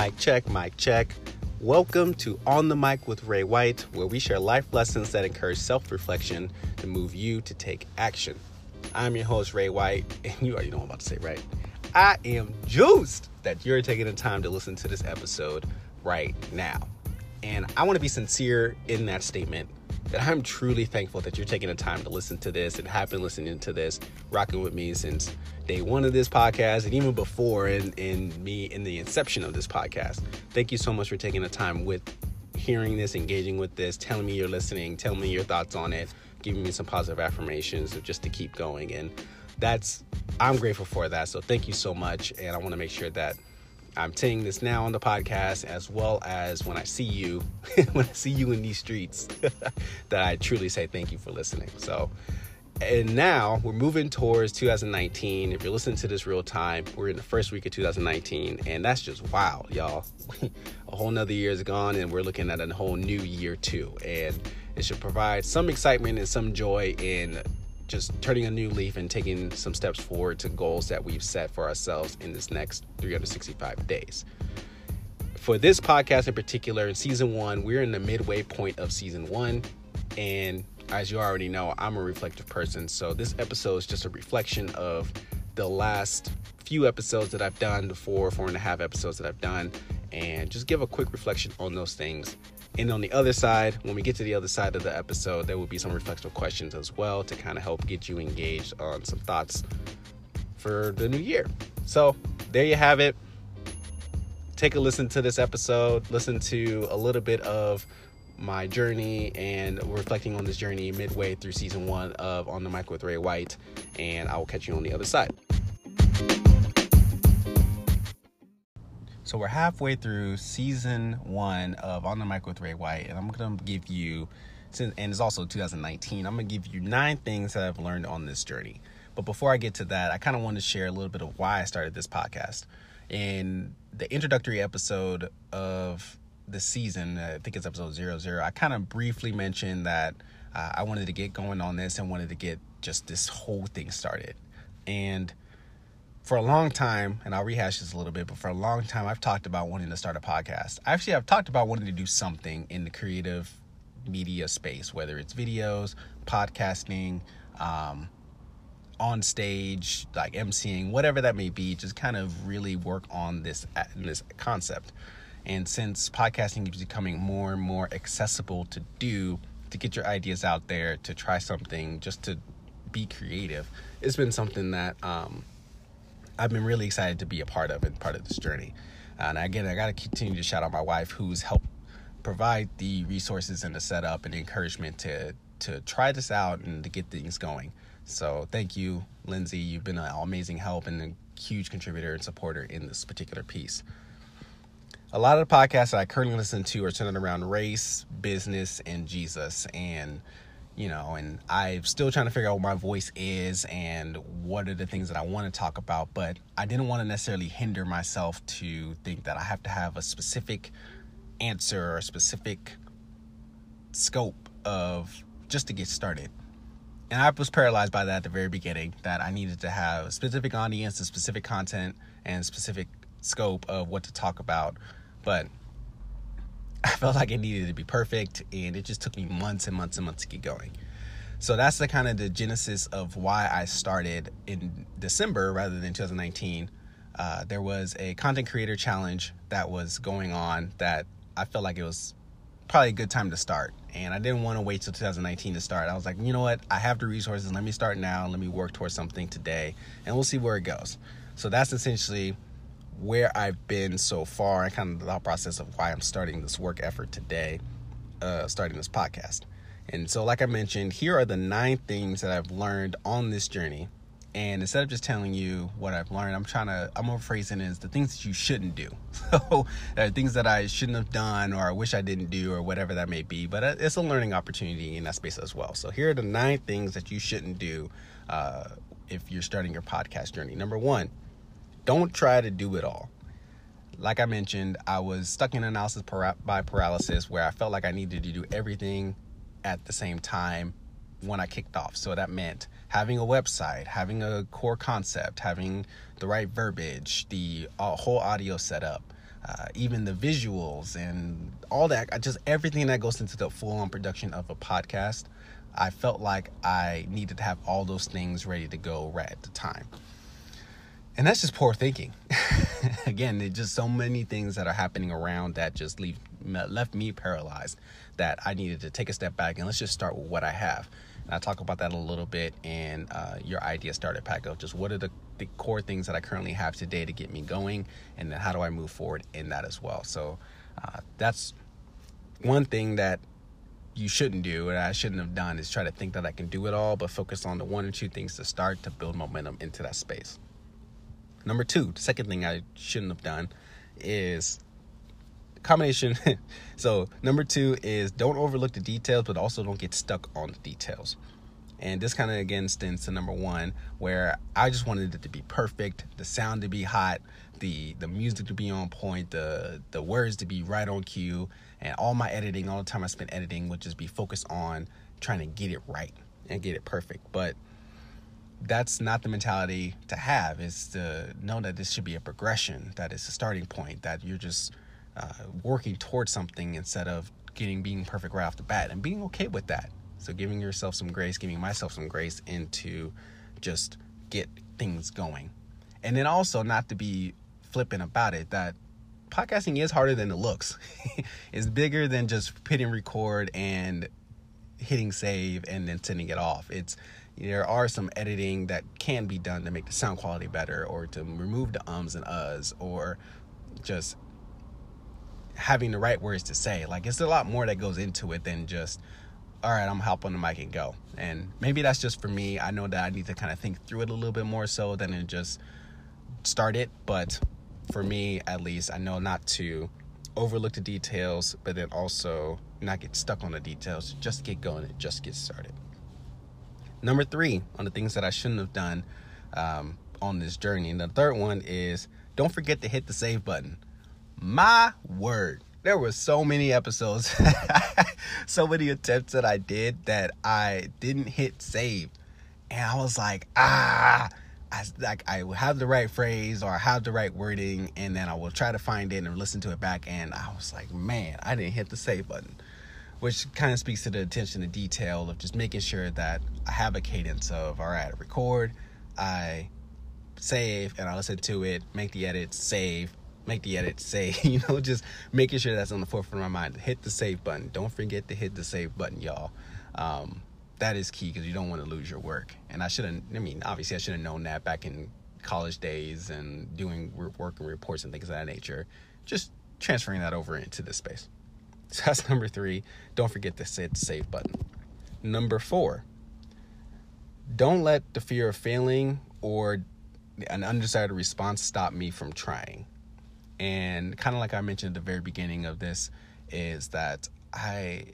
Mic check, mic check. Welcome to On the Mic with Ray White, where we share life lessons that encourage self reflection to move you to take action. I'm your host, Ray White, and you already know what I'm about to say, right? I am juiced that you're taking the time to listen to this episode right now. And I want to be sincere in that statement that I'm truly thankful that you're taking the time to listen to this and have been listening to this, rocking with me since day one of this podcast and even before in, in me in the inception of this podcast. Thank you so much for taking the time with hearing this, engaging with this, telling me you're listening, telling me your thoughts on it, giving me some positive affirmations just to keep going. And that's, I'm grateful for that. So thank you so much. And I want to make sure that I'm saying this now on the podcast as well as when I see you, when I see you in these streets, that I truly say thank you for listening. So, and now we're moving towards 2019. If you're listening to this real time, we're in the first week of 2019, and that's just wow, y'all. a whole nother year is gone, and we're looking at a whole new year too. And it should provide some excitement and some joy in just turning a new leaf and taking some steps forward to goals that we've set for ourselves in this next 365 days. For this podcast in particular, in season one, we're in the midway point of season one. And as you already know, I'm a reflective person. So this episode is just a reflection of the last few episodes that I've done, the four, four and a half episodes that I've done, and just give a quick reflection on those things and on the other side, when we get to the other side of the episode, there will be some reflective questions as well to kind of help get you engaged on some thoughts for the new year. So there you have it. Take a listen to this episode, listen to a little bit of my journey and reflecting on this journey midway through season one of On the Mic with Ray White, and I will catch you on the other side. So we're halfway through season one of On the Mic with Ray White, and I'm gonna give you, and it's also 2019. I'm gonna give you nine things that I've learned on this journey. But before I get to that, I kind of want to share a little bit of why I started this podcast. In the introductory episode of the season, I think it's episode zero zero. I kind of briefly mentioned that uh, I wanted to get going on this and wanted to get just this whole thing started, and for a long time, and I'll rehash this a little bit, but for a long time, I've talked about wanting to start a podcast. Actually, I've talked about wanting to do something in the creative media space, whether it's videos, podcasting, um, on stage, like emceeing, whatever that may be, just kind of really work on this this concept. And since podcasting is becoming more and more accessible to do, to get your ideas out there, to try something, just to be creative, it's been something that um, I've been really excited to be a part of and part of this journey. And again, I got to continue to shout out my wife who's helped provide the resources and the setup and the encouragement to to try this out and to get things going. So thank you, Lindsay. You've been an amazing help and a huge contributor and supporter in this particular piece. A lot of the podcasts that I currently listen to are centered around race, business, and Jesus. And you know, and I'm still trying to figure out what my voice is and what are the things that I want to talk about. But I didn't want to necessarily hinder myself to think that I have to have a specific answer or a specific scope of just to get started. And I was paralyzed by that at the very beginning that I needed to have a specific audience, a specific content, and specific scope of what to talk about. But I felt like it needed to be perfect, and it just took me months and months and months to get going. So that's the kind of the genesis of why I started in December rather than 2019. Uh, there was a content creator challenge that was going on that I felt like it was probably a good time to start. And I didn't want to wait till 2019 to start. I was like, you know what? I have the resources. Let me start now. Let me work towards something today, and we'll see where it goes. So that's essentially where I've been so far and kind of the thought process of why I'm starting this work effort today, uh, starting this podcast. And so, like I mentioned, here are the nine things that I've learned on this journey. And instead of just telling you what I've learned, I'm trying to, I'm rephrasing is the things that you shouldn't do. So, there are things that I shouldn't have done or I wish I didn't do or whatever that may be. But uh, it's a learning opportunity in that space as well. So, here are the nine things that you shouldn't do uh, if you're starting your podcast journey. Number one, don't try to do it all. Like I mentioned, I was stuck in analysis by paralysis where I felt like I needed to do everything at the same time when I kicked off. So that meant having a website, having a core concept, having the right verbiage, the uh, whole audio setup, uh, even the visuals and all that, just everything that goes into the full on production of a podcast. I felt like I needed to have all those things ready to go right at the time. And that's just poor thinking. Again, there's just so many things that are happening around that just leave left me paralyzed that I needed to take a step back and let's just start with what I have. And I talk about that a little bit in uh, your idea starter pack of just what are the, the core things that I currently have today to get me going, and then how do I move forward in that as well. So uh, that's one thing that you shouldn't do and I shouldn't have done is try to think that I can do it all, but focus on the one or two things to start to build momentum into that space. Number two, the second thing I shouldn't have done is combination. so number two is don't overlook the details, but also don't get stuck on the details. And this kind of again stands to number one, where I just wanted it to be perfect, the sound to be hot, the the music to be on point, the the words to be right on cue, and all my editing, all the time I spent editing would just be focused on trying to get it right and get it perfect. But that's not the mentality to have. Is to know that this should be a progression, that it's a starting point, that you're just uh, working towards something instead of getting being perfect right off the bat and being okay with that. So giving yourself some grace, giving myself some grace into just get things going. And then also not to be flippant about it that podcasting is harder than it looks. it's bigger than just hitting record and hitting save and then sending it off. It's there are some editing that can be done to make the sound quality better or to remove the ums and uhs or just having the right words to say. Like it's a lot more that goes into it than just, all right, I'm helping the mic and go. And maybe that's just for me. I know that I need to kind of think through it a little bit more so than just start it. But for me, at least, I know not to overlook the details, but then also not get stuck on the details. Just get going and just get started. Number three on the things that I shouldn't have done um, on this journey. And the third one is don't forget to hit the save button. My word. There were so many episodes, so many attempts that I did that I didn't hit save. And I was like, ah, I, like I have the right phrase or I have the right wording, and then I will try to find it and listen to it back. And I was like, man, I didn't hit the save button, which kind of speaks to the attention to detail of just making sure that I have a cadence of, all right, I record, I save, and I listen to it, make the edit, save, make the edit save. you know, just making sure that's on the forefront of my mind. Hit the save button. Don't forget to hit the save button, y'all. Um, that is key because you don't want to lose your work. And I should have, I mean, obviously, I should have known that back in college days and doing work and reports and things of that nature. Just transferring that over into this space. So that's number three. Don't forget to hit the save button. Number four, don't let the fear of failing or an undesired response stop me from trying and kind of like I mentioned at the very beginning of this is that I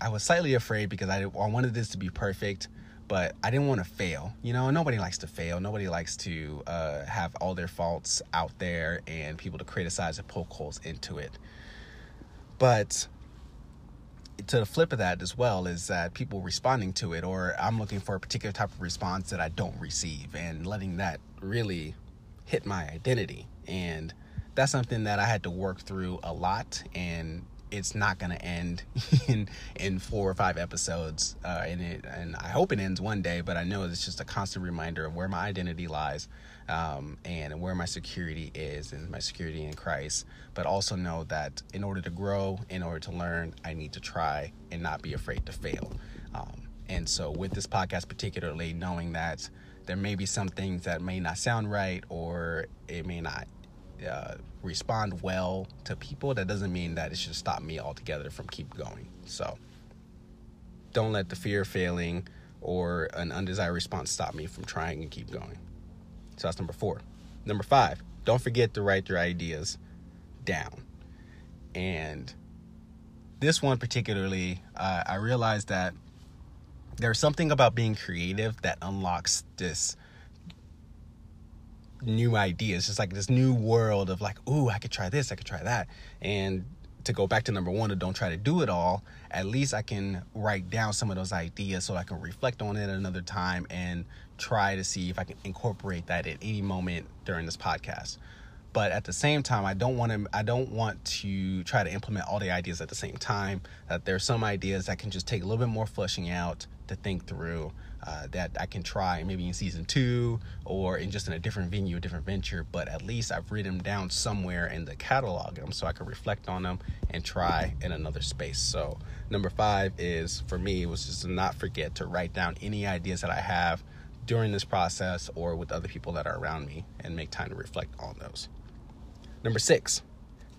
I was slightly afraid because I, I wanted this to be perfect, but I didn't want to fail. You know, nobody likes to fail. Nobody likes to uh, have all their faults out there and people to criticize and poke holes into it. But to the flip of that as well is that people responding to it, or I'm looking for a particular type of response that I don't receive, and letting that really hit my identity and that's something that I had to work through a lot, and it's not going to end in in four or five episodes. Uh, and it and I hope it ends one day, but I know it's just a constant reminder of where my identity lies, um, and where my security is, and my security in Christ. But also know that in order to grow, in order to learn, I need to try and not be afraid to fail. Um, and so, with this podcast, particularly knowing that there may be some things that may not sound right, or it may not uh, respond well to people, that doesn't mean that it should stop me altogether from keep going. So don't let the fear of failing or an undesired response stop me from trying and keep going. So that's number four. Number five, don't forget to write your ideas down. And this one particularly, uh, I realized that there's something about being creative that unlocks this new ideas, just like this new world of like, ooh, I could try this, I could try that. And to go back to number one, to don't try to do it all, at least I can write down some of those ideas so I can reflect on it another time and try to see if I can incorporate that at any moment during this podcast. but at the same time i don't want to i don't want to try to implement all the ideas at the same time that there's some ideas that can just take a little bit more fleshing out to think through uh, that I can try maybe in season two or in just in a different venue, a different venture. But at least I've written them down somewhere in the catalog them so I can reflect on them and try in another space. So number five is for me was just to not forget to write down any ideas that I have during this process or with other people that are around me and make time to reflect on those. Number six,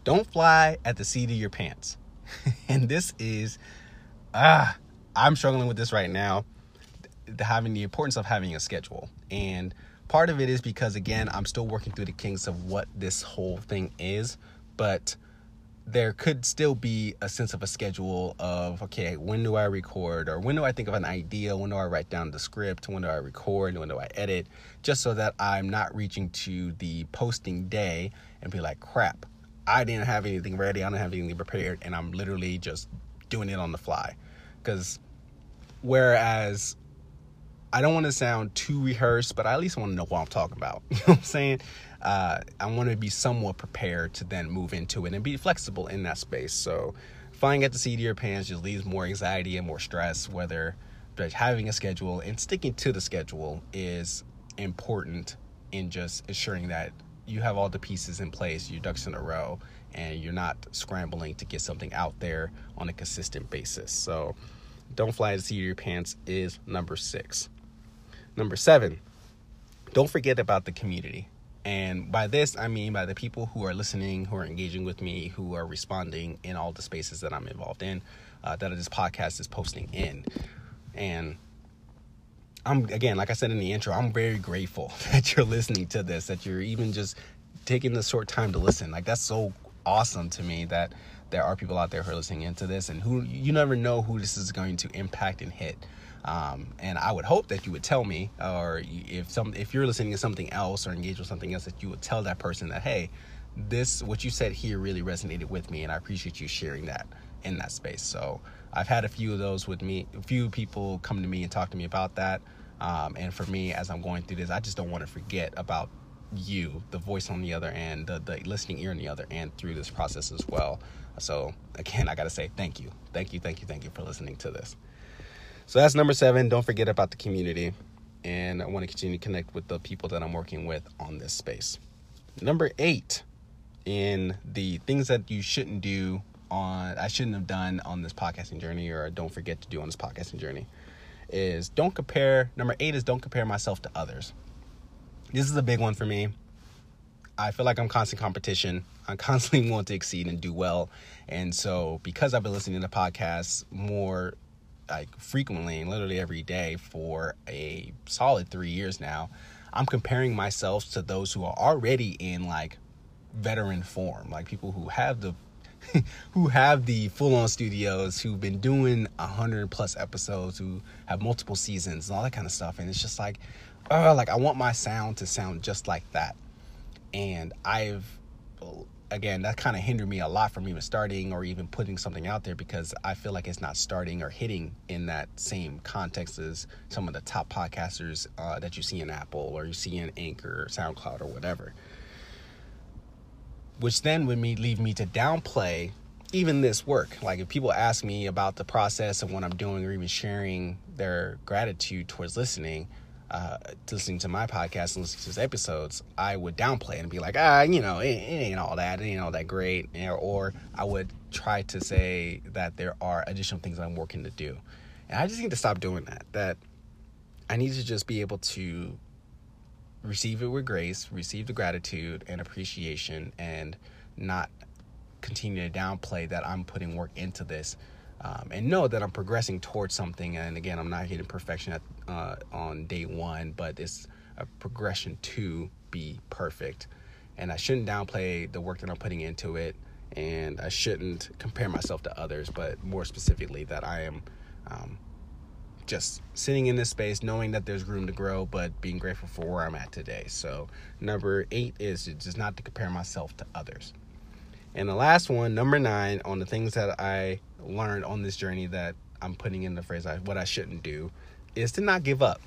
don't fly at the seat of your pants. and this is ah, I'm struggling with this right now having the importance of having a schedule. And part of it is because again, I'm still working through the kinks of what this whole thing is, but there could still be a sense of a schedule of okay, when do I record? Or when do I think of an idea, when do I write down the script, when do I record, when do I edit, just so that I'm not reaching to the posting day and be like, crap, I didn't have anything ready, I don't have anything prepared, and I'm literally just doing it on the fly. Because whereas I don't want to sound too rehearsed, but I at least want to know what I'm talking about. You know what I'm saying? Uh, I want to be somewhat prepared to then move into it and be flexible in that space. So, flying at the seat of your pants just leaves more anxiety and more stress. Whether having a schedule and sticking to the schedule is important in just ensuring that you have all the pieces in place, your ducks in a row, and you're not scrambling to get something out there on a consistent basis. So, don't fly at the seat of your pants is number six. Number seven, don't forget about the community. And by this, I mean by the people who are listening, who are engaging with me, who are responding in all the spaces that I'm involved in, uh, that this podcast is posting in. And I'm, again, like I said in the intro, I'm very grateful that you're listening to this, that you're even just taking the short time to listen. Like, that's so awesome to me that there are people out there who are listening into this and who you never know who this is going to impact and hit. Um, and I would hope that you would tell me, or if some, if you're listening to something else or engaged with something else, that you would tell that person that, hey, this what you said here really resonated with me, and I appreciate you sharing that in that space. So I've had a few of those with me, a few people come to me and talk to me about that. Um, and for me, as I'm going through this, I just don't want to forget about you, the voice on the other end, the, the listening ear on the other end through this process as well. So again, I got to say thank you, thank you, thank you, thank you for listening to this. So that's number seven. Don't forget about the community. And I want to continue to connect with the people that I'm working with on this space. Number eight, in the things that you shouldn't do on, I shouldn't have done on this podcasting journey, or don't forget to do on this podcasting journey, is don't compare. Number eight is don't compare myself to others. This is a big one for me. I feel like I'm constant competition. I constantly want to exceed and do well. And so, because I've been listening to podcasts more like frequently and literally every day for a solid three years now, I'm comparing myself to those who are already in like veteran form, like people who have the who have the full on studios, who've been doing a hundred plus episodes, who have multiple seasons and all that kind of stuff. And it's just like, oh, like I want my sound to sound just like that. And I've again, that kind of hindered me a lot from even starting or even putting something out there because I feel like it's not starting or hitting in that same context as some of the top podcasters uh, that you see in Apple or you see in Anchor or SoundCloud or whatever. Which then would me leave me to downplay even this work. Like if people ask me about the process of what I'm doing or even sharing their gratitude towards listening, uh, listening to my podcast and listening to his episodes, I would downplay it and be like, ah, you know, it, it ain't all that, it ain't all that great, or I would try to say that there are additional things I'm working to do, and I just need to stop doing that. That I need to just be able to receive it with grace, receive the gratitude and appreciation, and not continue to downplay that I'm putting work into this um, and know that I'm progressing towards something. And again, I'm not hitting perfection at, uh, on day one, but it's a progression to be perfect. And I shouldn't downplay the work that I'm putting into it, and I shouldn't compare myself to others, but more specifically, that I am um, just sitting in this space, knowing that there's room to grow, but being grateful for where I'm at today. So, number eight is just not to compare myself to others. And the last one, number nine, on the things that I learned on this journey that I'm putting in the phrase I, what I shouldn't do is to not give up.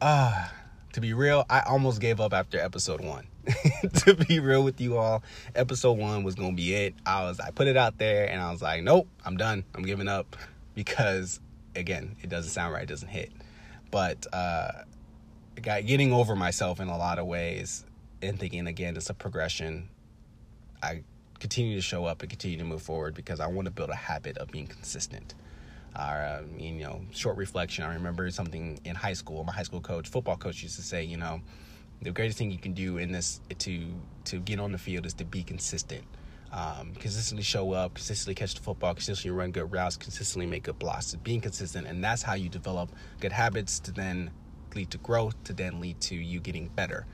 uh, to be real, I almost gave up after episode one. to be real with you all, episode one was gonna be it. I was I put it out there and I was like, nope, I'm done. I'm giving up because again, it doesn't sound right, it doesn't hit. But uh getting over myself in a lot of ways and thinking again it's a progression. I continue to show up and continue to move forward because I want to build a habit of being consistent. Uh, you know, short reflection. I remember something in high school. My high school coach, football coach, used to say, you know, the greatest thing you can do in this to to get on the field is to be consistent. Um, consistently show up, consistently catch the football, consistently run good routes, consistently make good blocks. Being consistent, and that's how you develop good habits to then lead to growth, to then lead to you getting better.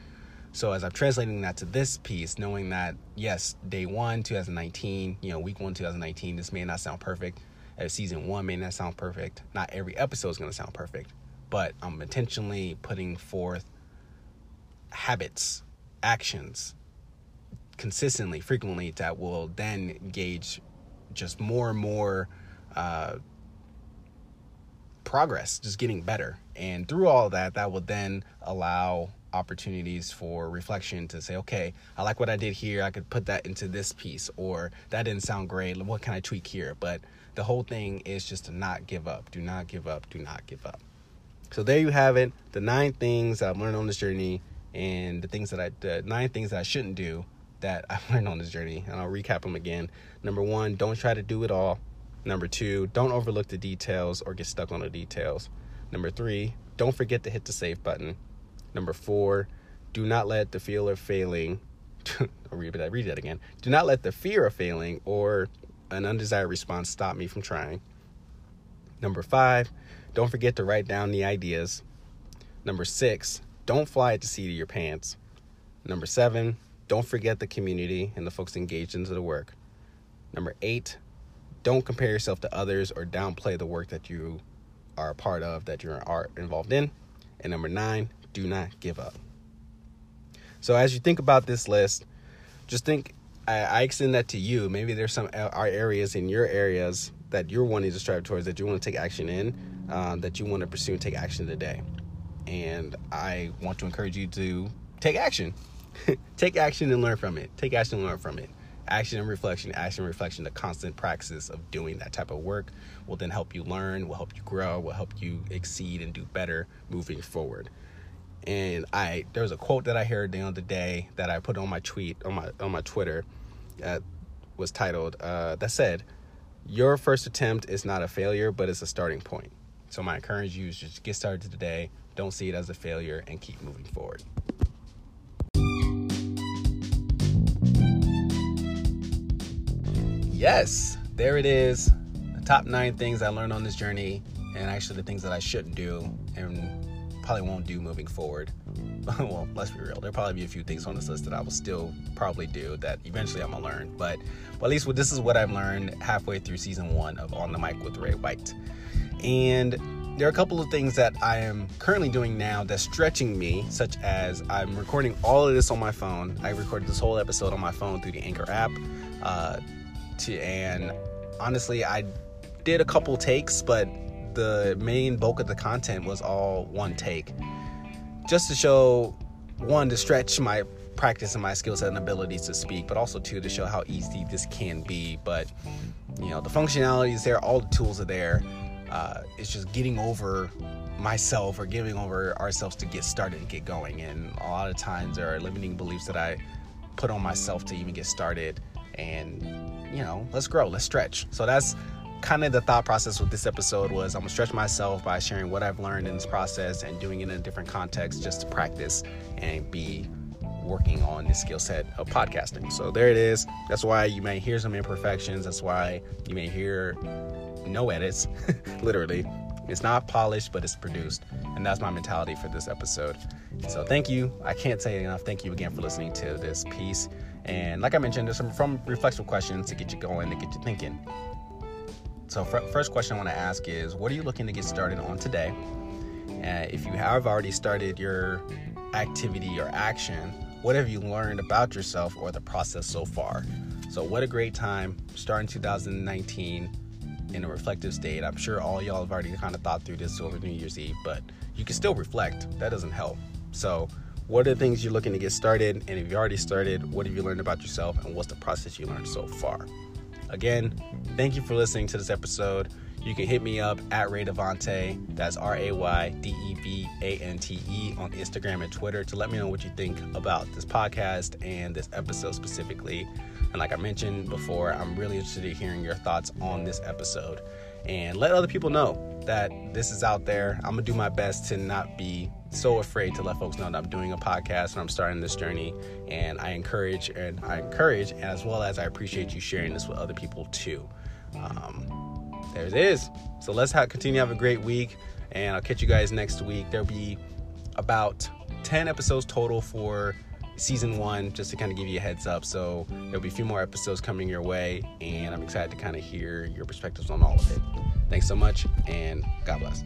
So as I'm translating that to this piece, knowing that yes, day one, 2019, you know, week one, 2019, this may not sound perfect. Season one may not sound perfect. Not every episode is going to sound perfect, but I'm intentionally putting forth habits, actions, consistently, frequently that will then gauge just more and more uh, progress, just getting better. And through all that, that will then allow opportunities for reflection to say, okay, I like what I did here. I could put that into this piece, or that didn't sound great. What can I tweak here? But the whole thing is just to not give up. Do not give up. Do not give up. So there you have it. The nine things I've learned on this journey, and the things that I, the nine things that I shouldn't do that I've learned on this journey. And I'll recap them again. Number one, don't try to do it all. Number two, don't overlook the details or get stuck on the details. Number three, don't forget to hit the save button. Number four, do not let the fear of failing, I'll read that, read that again. Do not let the fear of failing or an undesired response stop me from trying. Number five, don't forget to write down the ideas. Number six, don't fly at the seat of your pants. Number seven, don't forget the community and the folks engaged into the work. Number eight, don't compare yourself to others or downplay the work that you are a part of, that you're involved in. And number nine, do not give up. So as you think about this list, just think I, I extend that to you. Maybe there's some are areas in your areas that you're wanting to strive towards that you want to take action in, um, that you want to pursue and take action today. And I want to encourage you to take action. take action and learn from it. Take action and learn from it. Action and reflection, action and reflection, the constant practice of doing that type of work will then help you learn, will help you grow, will help you exceed and do better moving forward and I there was a quote that I heard the other day that I put on my tweet on my on my Twitter that was titled uh, that said, "Your first attempt is not a failure, but it's a starting point." So my encourage you is just get started today. Don't see it as a failure and keep moving forward. Yes, there it is. The top nine things I learned on this journey, and actually the things that I shouldn't do, and probably won't do moving forward. well, let's be real. There'll probably be a few things on this list that I will still probably do that eventually I'm gonna learn. But, well, at least this is what I've learned halfway through season one of On the Mic with Ray White. And there are a couple of things that I am currently doing now that's stretching me, such as I'm recording all of this on my phone. I recorded this whole episode on my phone through the Anchor app. Uh, to and honestly, I did a couple takes, but the main bulk of the content was all one take. Just to show, one, to stretch my practice and my skill set and abilities to speak, but also two, to show how easy this can be. But, you know, the functionality is there, all the tools are there. Uh, it's just getting over myself or giving over ourselves to get started and get going. And a lot of times there are limiting beliefs that I put on myself to even get started. And, you know, let's grow, let's stretch. So that's kind of the thought process with this episode was I'm gonna stretch myself by sharing what I've learned in this process and doing it in a different context just to practice and be working on the skill set of podcasting. So there it is. That's why you may hear some imperfections. That's why you may hear no edits, literally. It's not polished, but it's produced. And that's my mentality for this episode. So thank you. I can't say enough. Thank you again for listening to this piece. And like I mentioned, there's some from reflexive questions to get you going, to get you thinking. So, first question I want to ask is what are you looking to get started on today? Uh, if you have already started your activity or action, what have you learned about yourself or the process so far? So, what a great time starting 2019 in a reflective state. I'm sure all y'all have already kind of thought through this over New Year's Eve, but you can still reflect. That doesn't help. So, what are the things you're looking to get started? And if you already started, what have you learned about yourself? And what's the process you learned so far? Again, thank you for listening to this episode. You can hit me up at Ray Devante. That's R A Y D E V A N T E on Instagram and Twitter to let me know what you think about this podcast and this episode specifically. And like I mentioned before, I'm really interested in hearing your thoughts on this episode and let other people know that this is out there. I'm gonna do my best to not be so afraid to let folks know that I'm doing a podcast and I'm starting this journey. And I encourage and I encourage as well as I appreciate you sharing this with other people too. Um, there it is. So let's have, continue to have a great week, and I'll catch you guys next week. There'll be about 10 episodes total for season one, just to kind of give you a heads up. So there'll be a few more episodes coming your way, and I'm excited to kind of hear your perspectives on all of it. Thanks so much, and God bless.